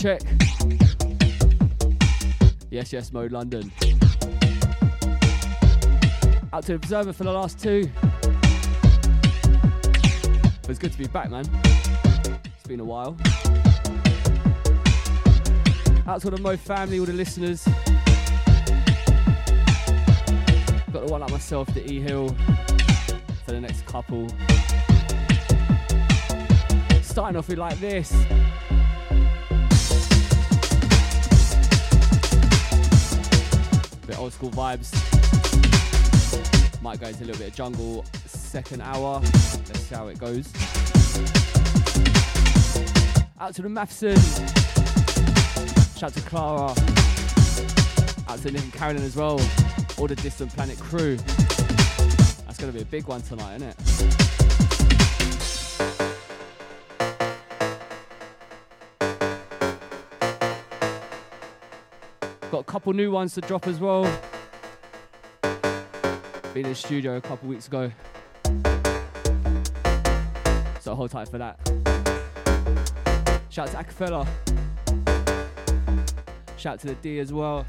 Check. Yes, yes, Mode London. Out to Observer for the last two. But it's good to be back, man. It's been a while. Out to the Mo family, all the listeners. Got the one like myself, the E Hill, for the next couple. Starting off with like this. Old school vibes. Might go into a little bit of jungle second hour. Let's see how it goes. Out to the Matheson. Shout to Clara. Out to Nick and Carolyn as well. All the Distant Planet crew. That's going to be a big one tonight, isn't it? Couple new ones to drop as well. Been in the studio a couple weeks ago. So hold tight for that. Shout out to Acapella. Shout out to the D as well.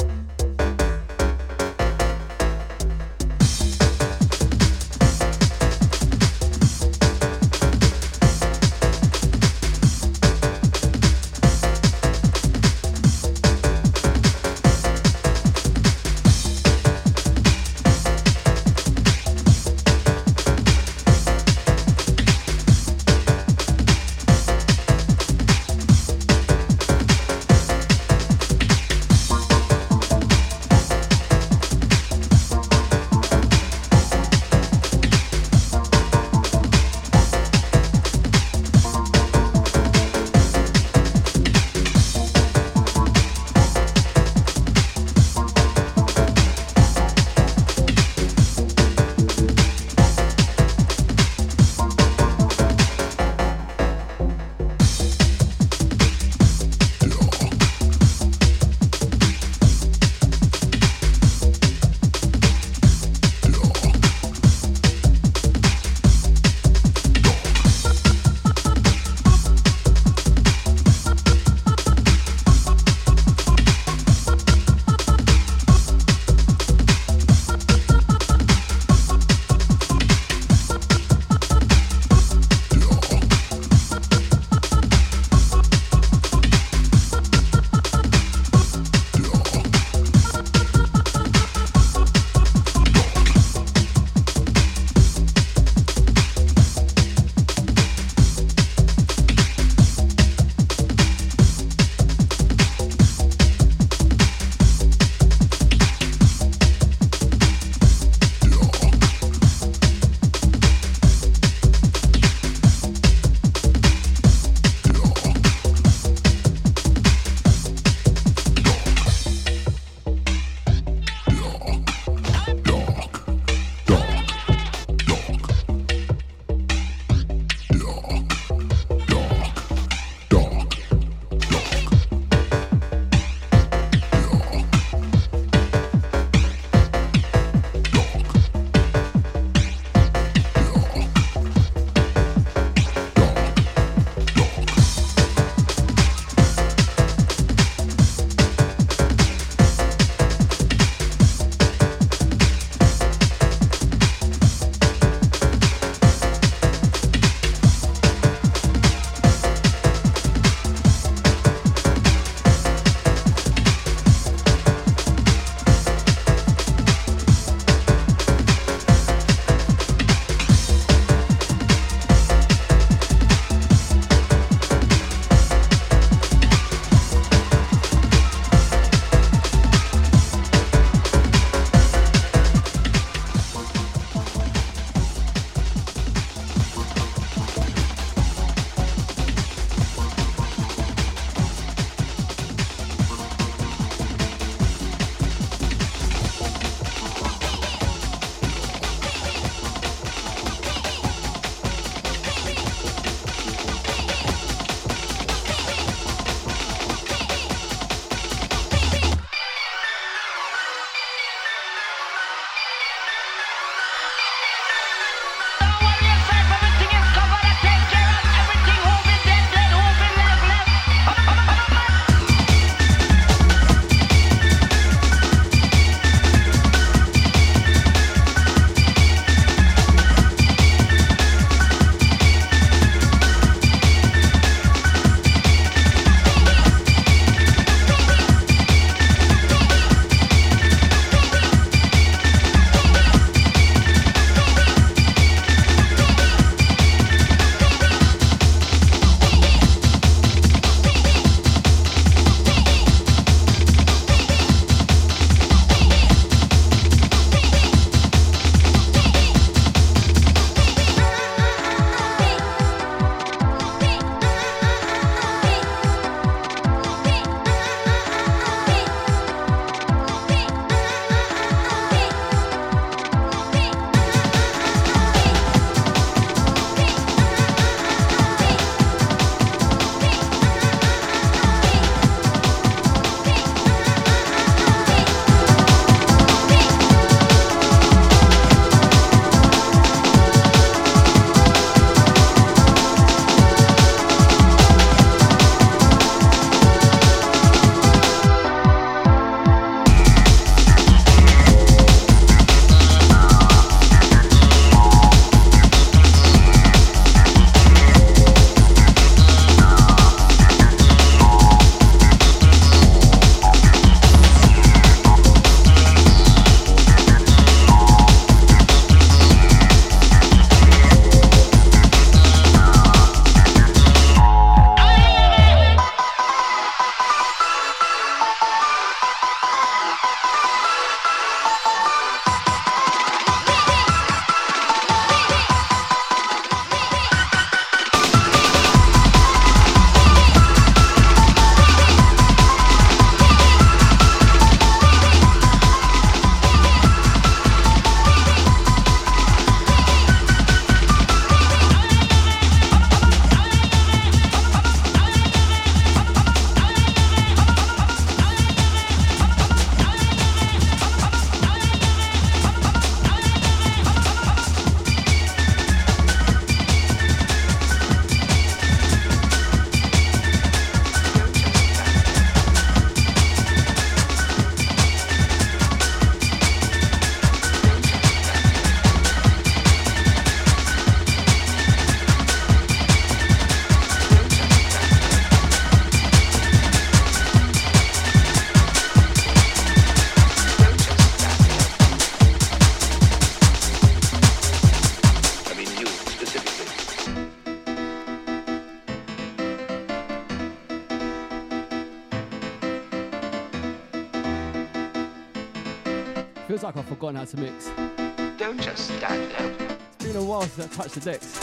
Feels like I've forgotten how to mix. Don't just stand there. It's been a while since I touched the decks.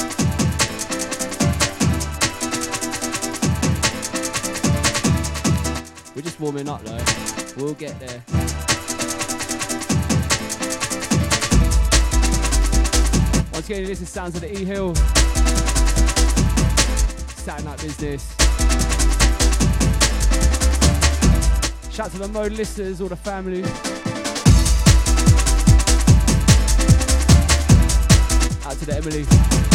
We're just warming up though. We'll get there. Once again, this is Sounds of the E Hill. Saturday night business. Shout to the Mo listeners, all the family. To Emily.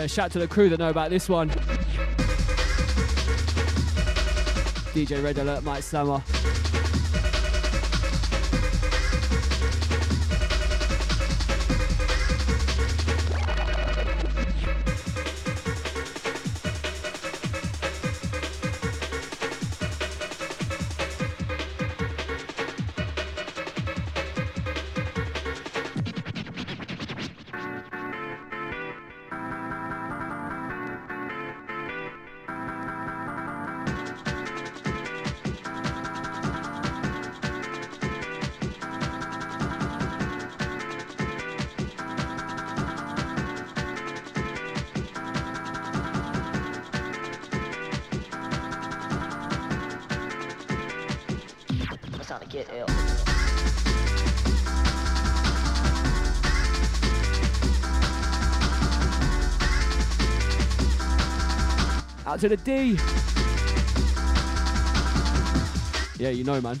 Yeah, shout to the crew that know about this one. DJ Red Alert, Mike Slammer. To the D. Yeah, you know, man.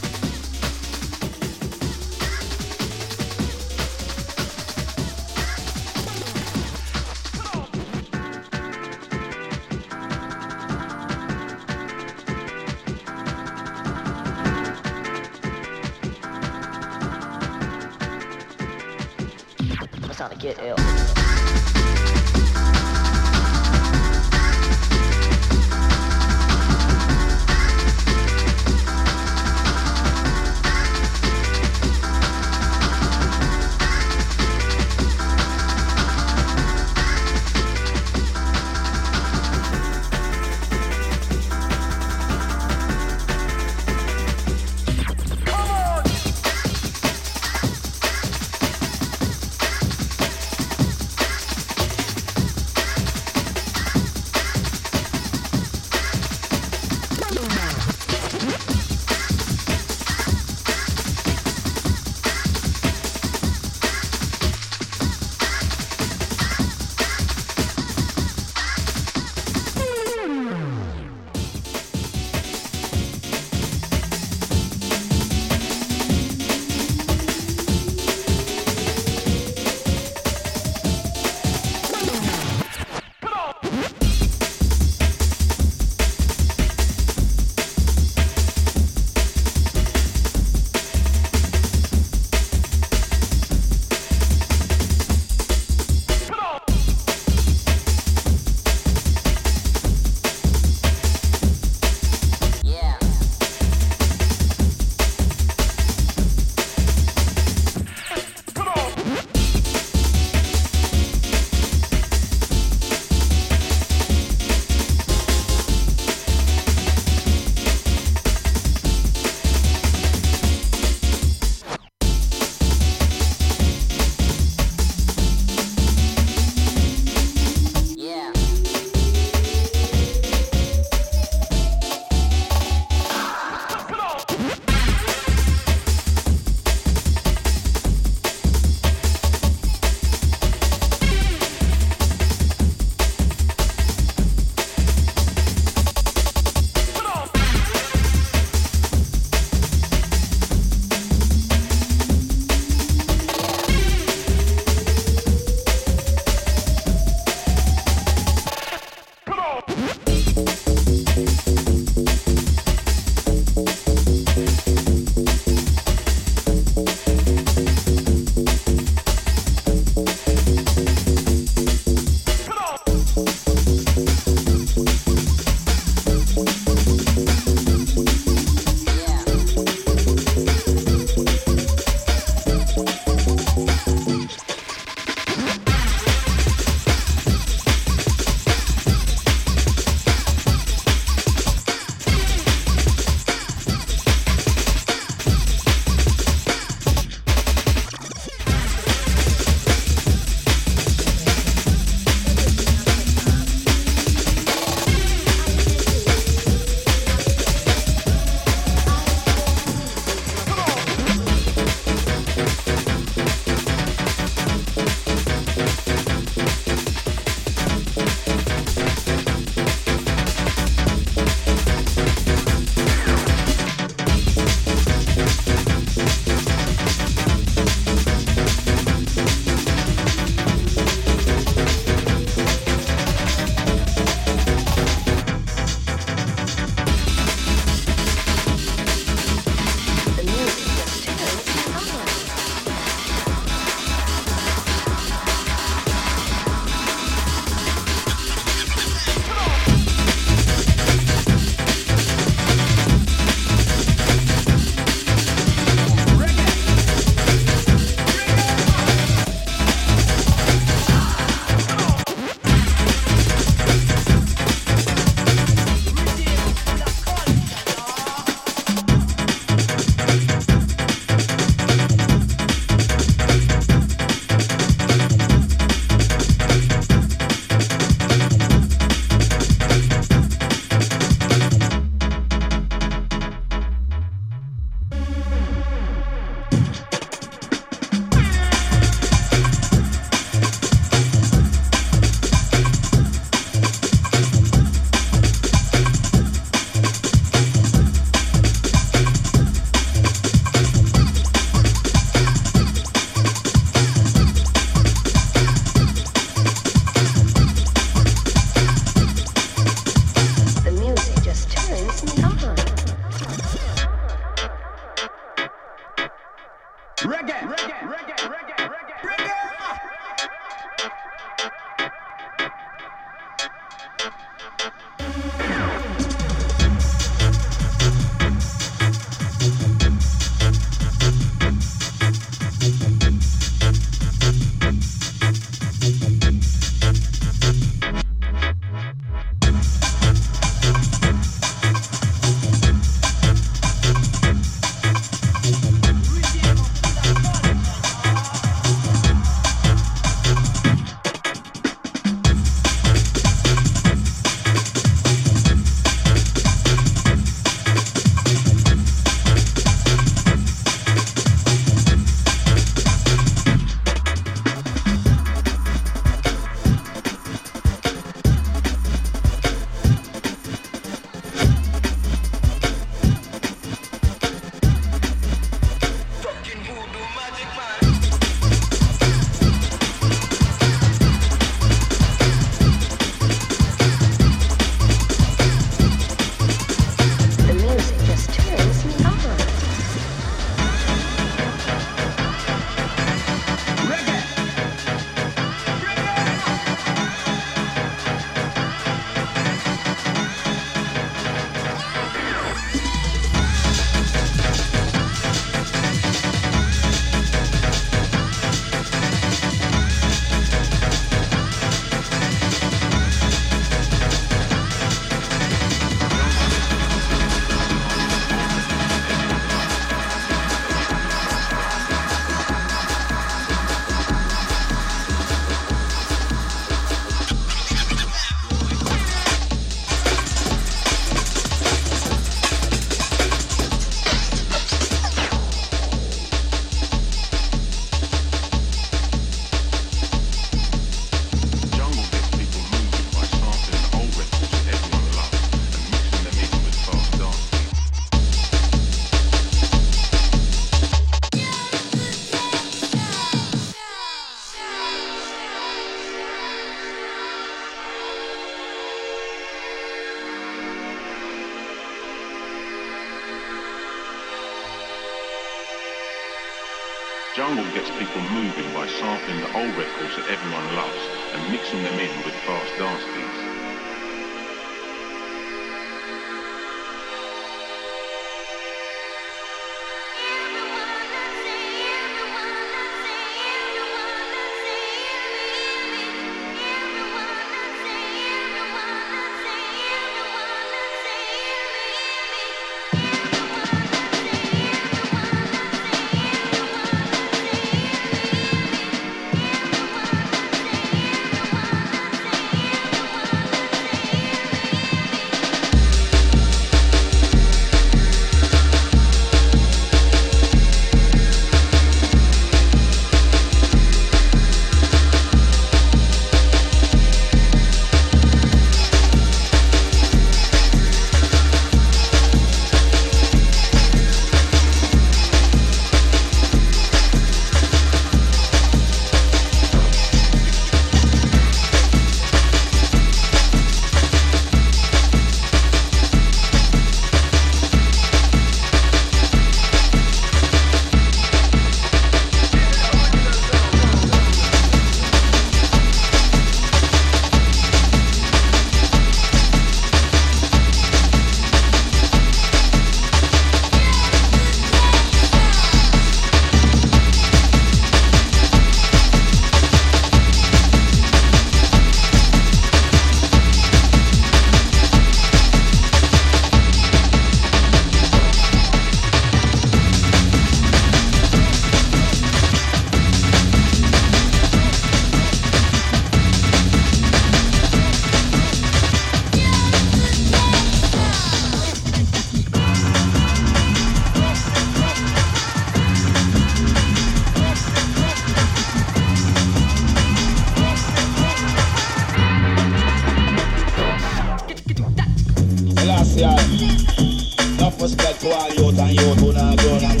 respect to all youth and youth who not grown and.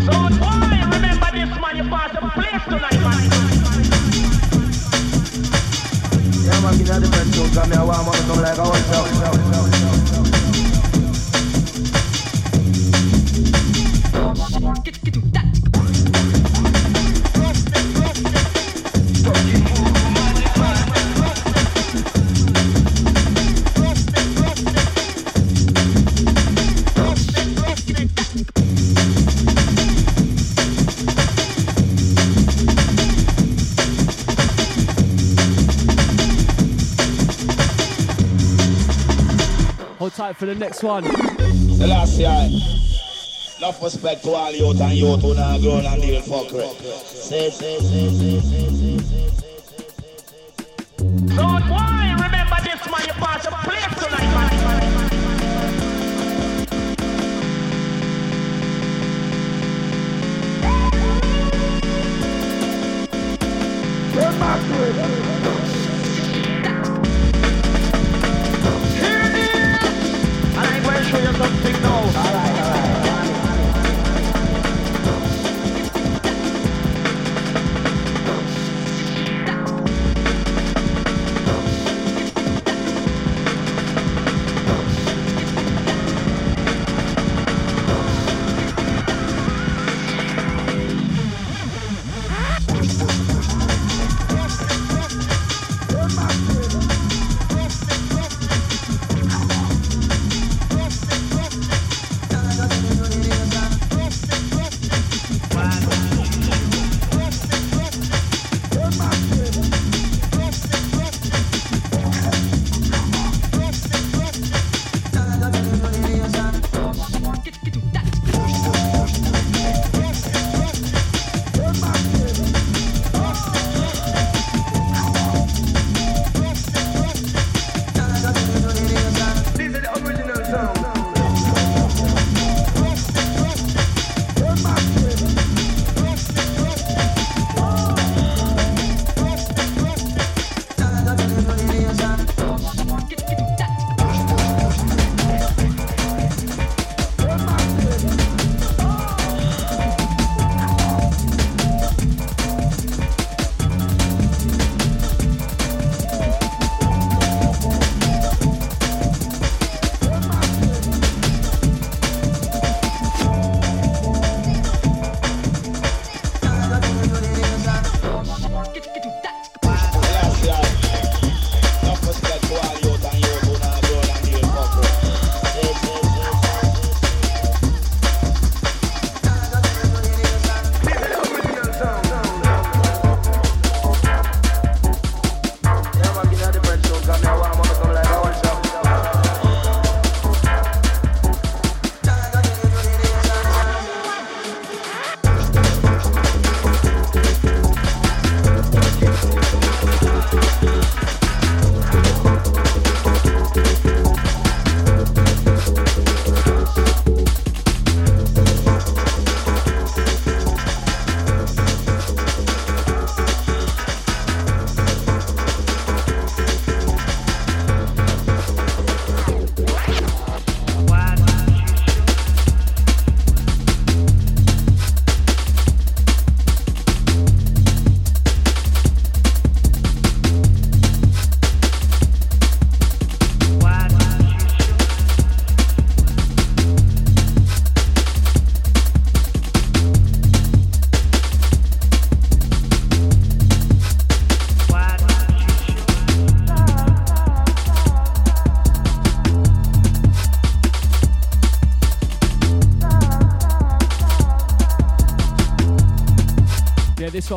So, remember this you place tonight. Yeah, man, give me. Get, get, get. For the next one. The last year. Enough respect to all youth and youth who not grown and deal fuckery. Say, say, say, say, say.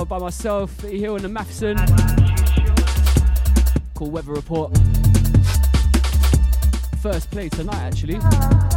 By myself here on the Matheson. Called Weather Report. First play tonight, actually.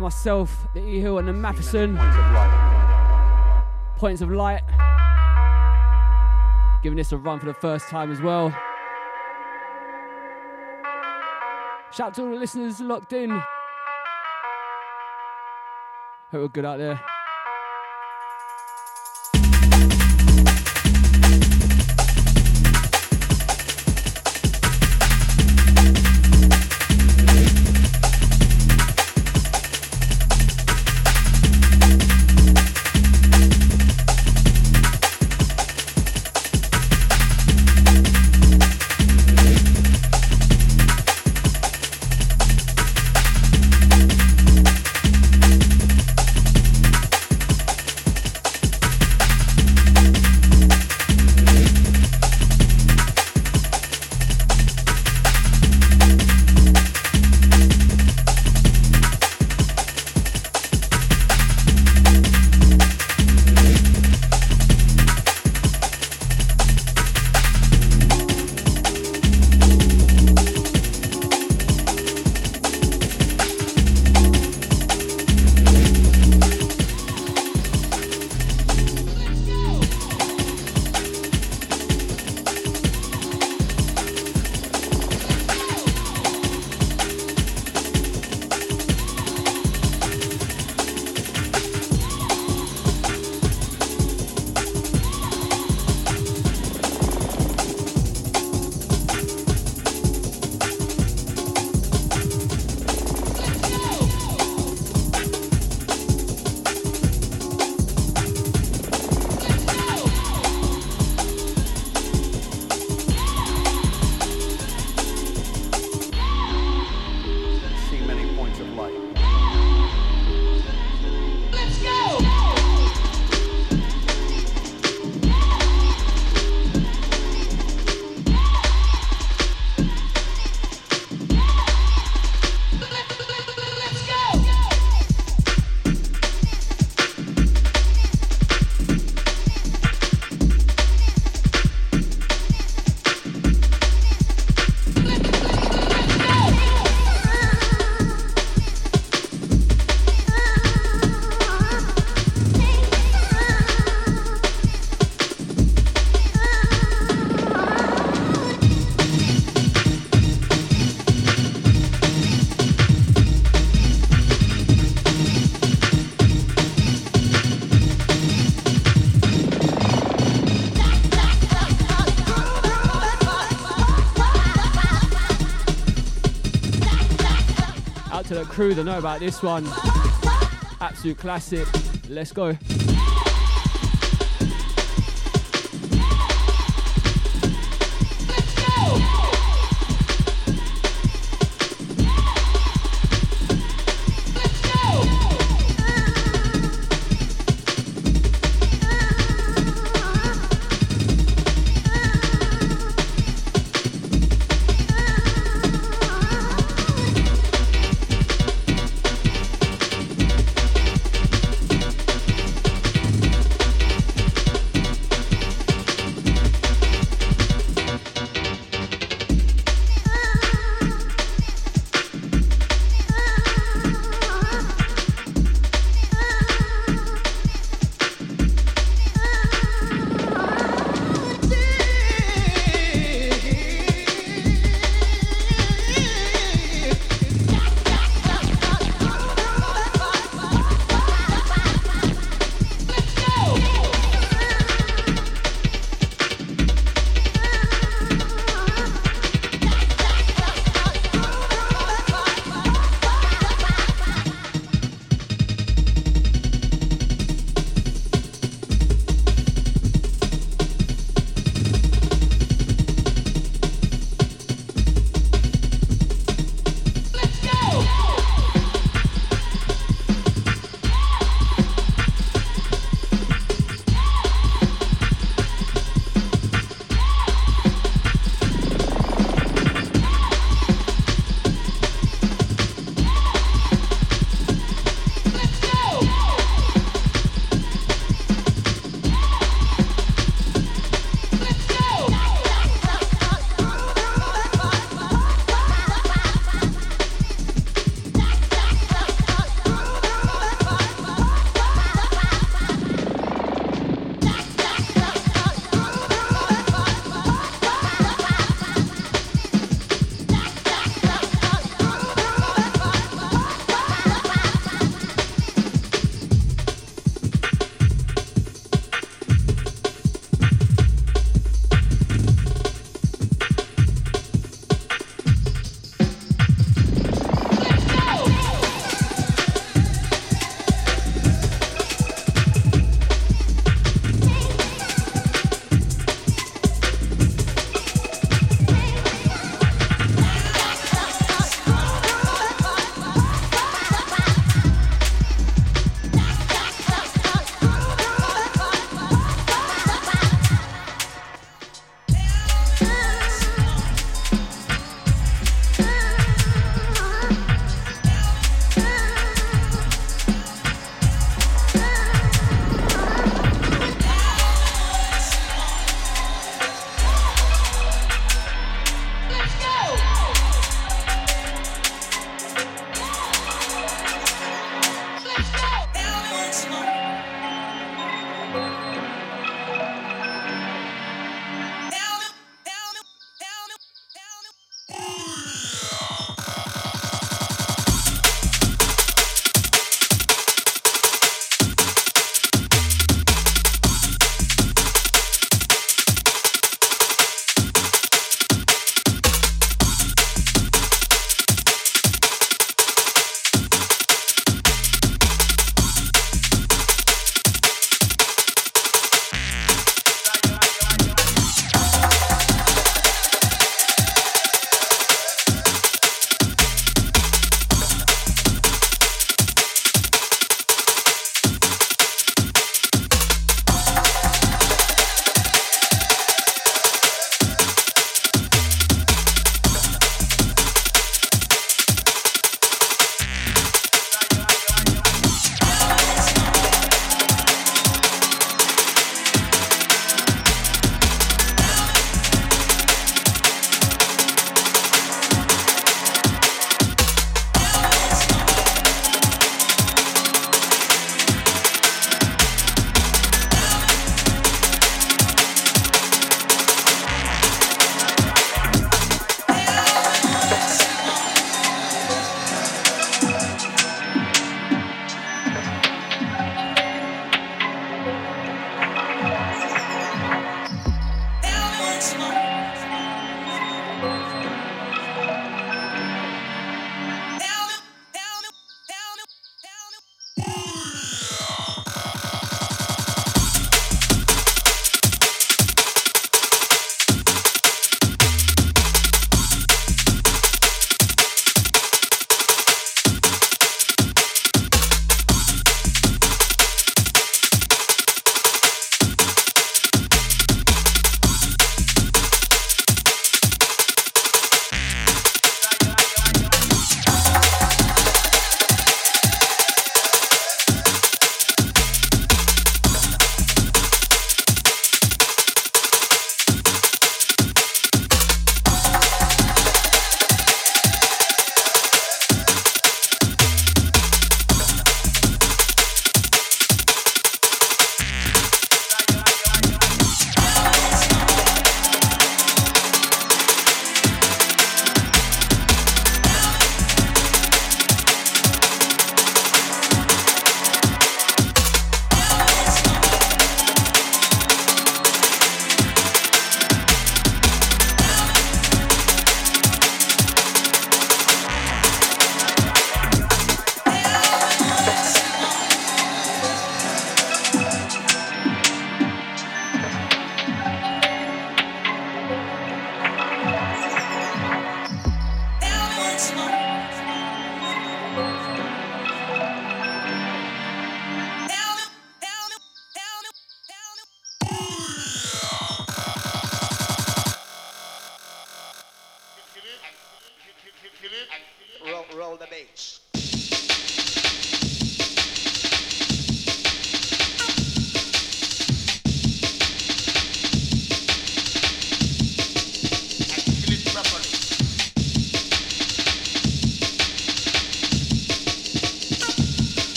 Myself, the E Hill and the Matheson. Points of Light. Giving this a run for the first time as well. Shout out to all the listeners locked in. Hope we're good out there. Crew that know about this one. Absolute classic. Let's go.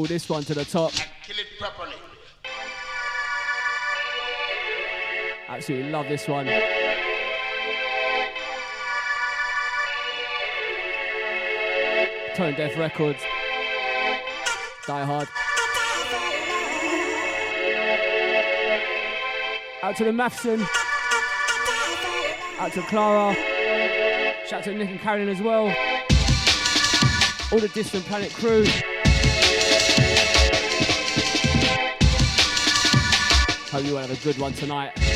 Pull this one to the top. Kill it properly. Absolutely love this one. Tone Deaf Records. Die Hard. Out to the Mathson. Out to Clara. Shout out to Nick and Carolyn as well. All the Distant Planet crew. Hope you have a good one tonight.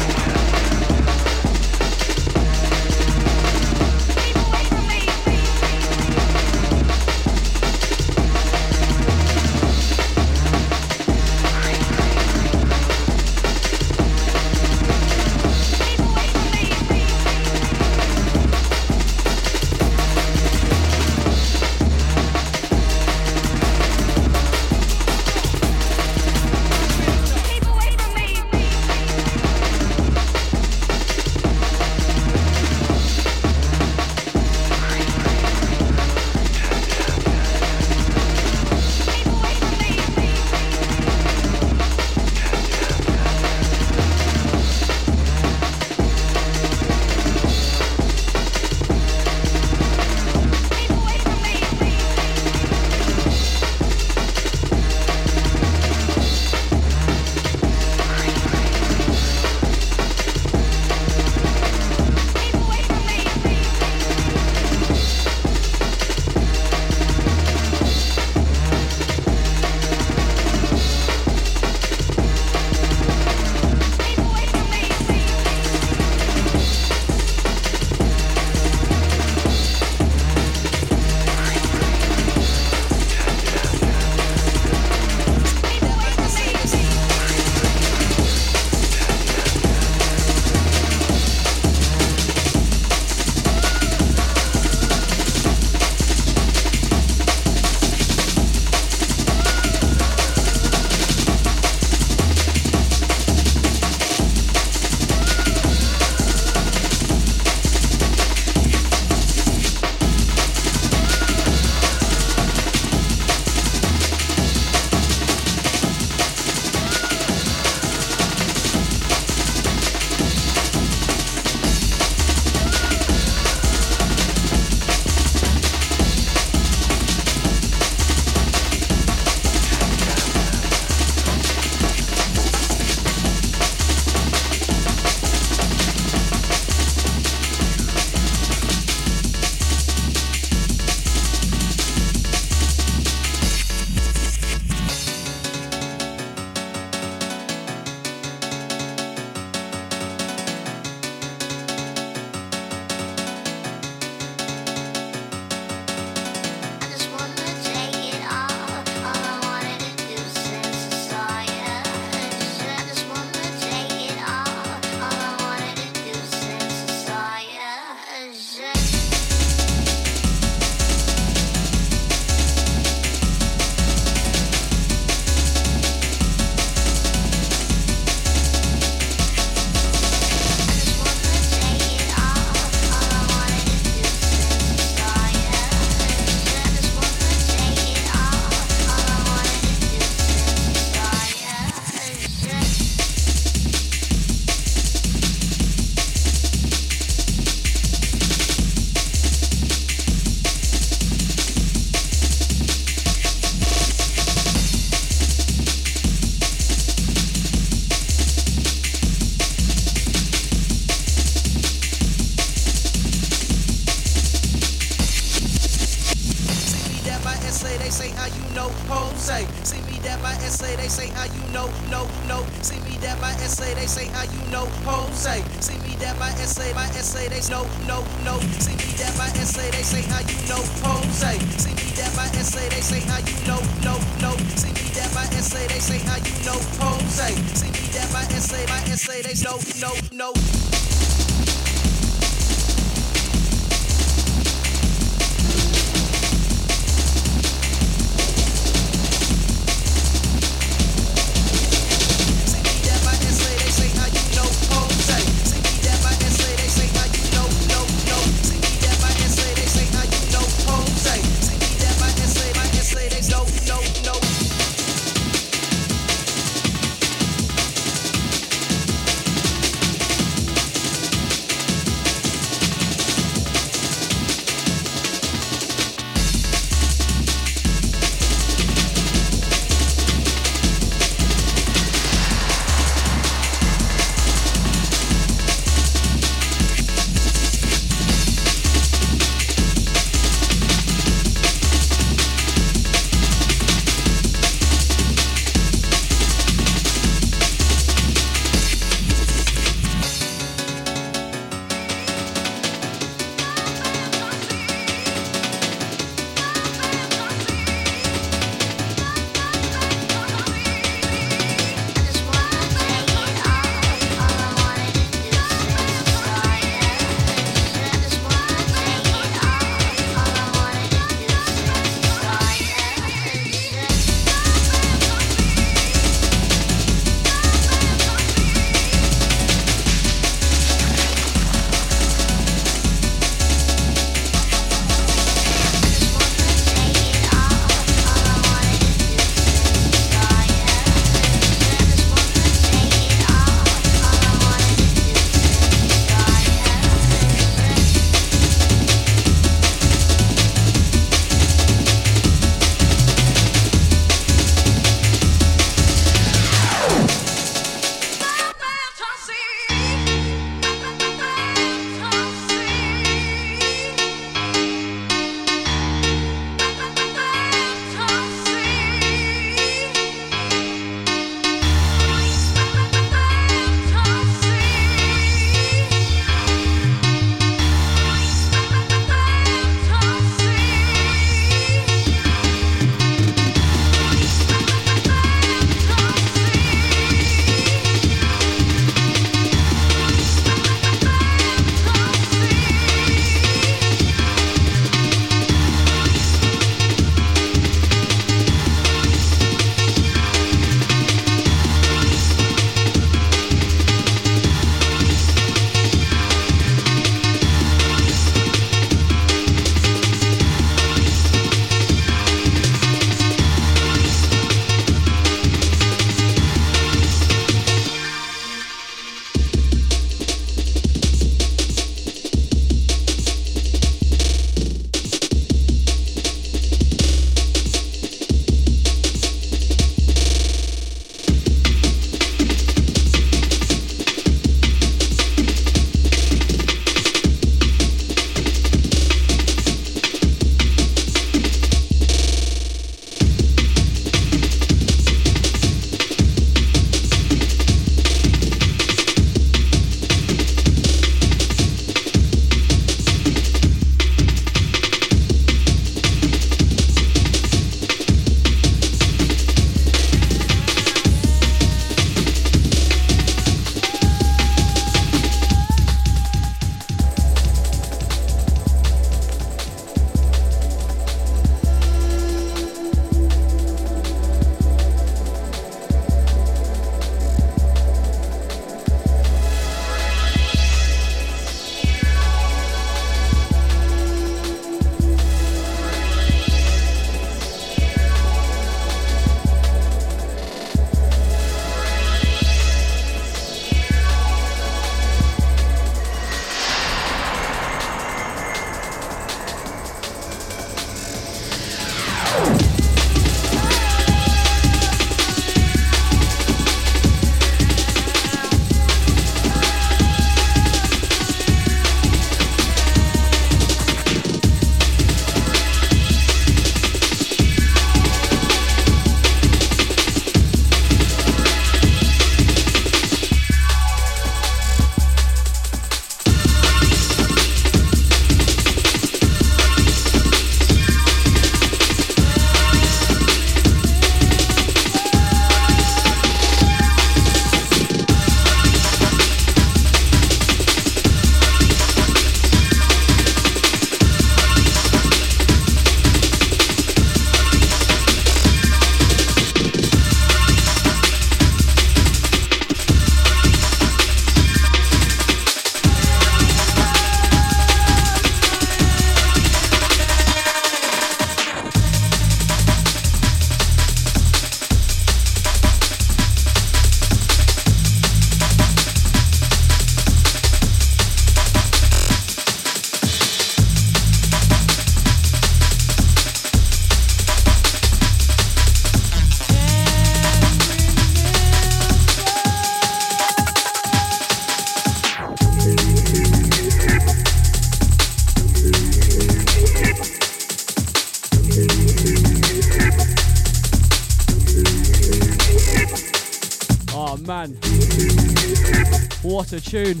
tune.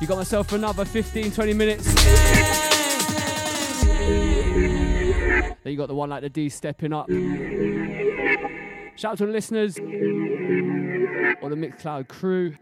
You got myself another 15 20 minutes. Then you got the one like the D stepping up. Shout out to the listeners or the Mixcloud crew.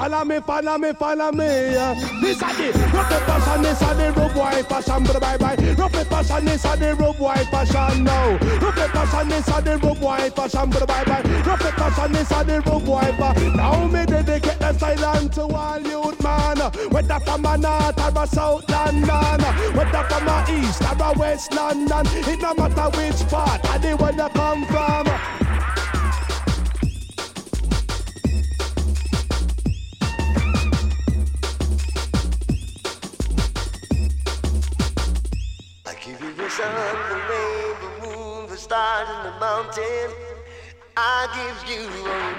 Follow me, follow me, follow me. This is the rough fashion, this is the road boy fashion, bye bye bye. Rough fashion, this is the road boy fashion now. Rough fashion, this is the road boy fashion, bye bye bye. Rough fashion, this is the road boy fashion. Now me dedicate the silent to all youth man. Whether from a north or a south London, whether from a east or a west London, it no matter which part, I the one you come from. I give you and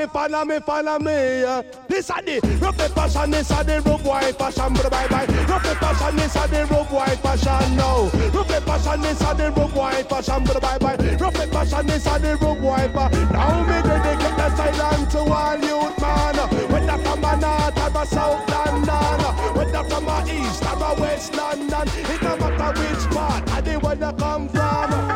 me, follow me, follow me. This is the rough fashion, this is the rough boy fashion, bye bye bye. Rough fashion, this is the rough boy fashion now. Rough fashion, this is the rough boy fashion, bye bye bye. Rough fashion, this is the rough boy fashion. Now me dedicate the silent to all youth man. Whether from a north or a south London, whether from a east or a west London, it no matter which part, I the one you come from.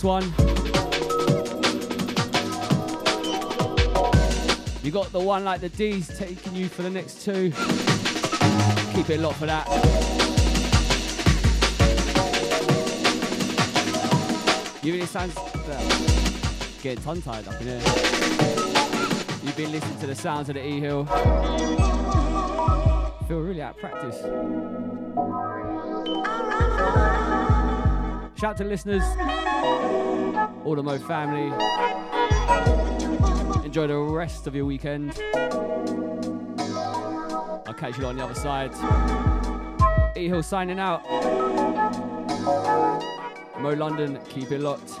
This one. You got the one like the D's taking you for the next two. Keep it locked for that. You really sounds getting tongue tied up in here. You've been listening to the sounds of the E Hill. Feel really out of practice. Shout to listeners, all the Mo family. Enjoy the rest of your weekend. I'll catch you on the other side. E Hill signing out. Mo London, keep it locked.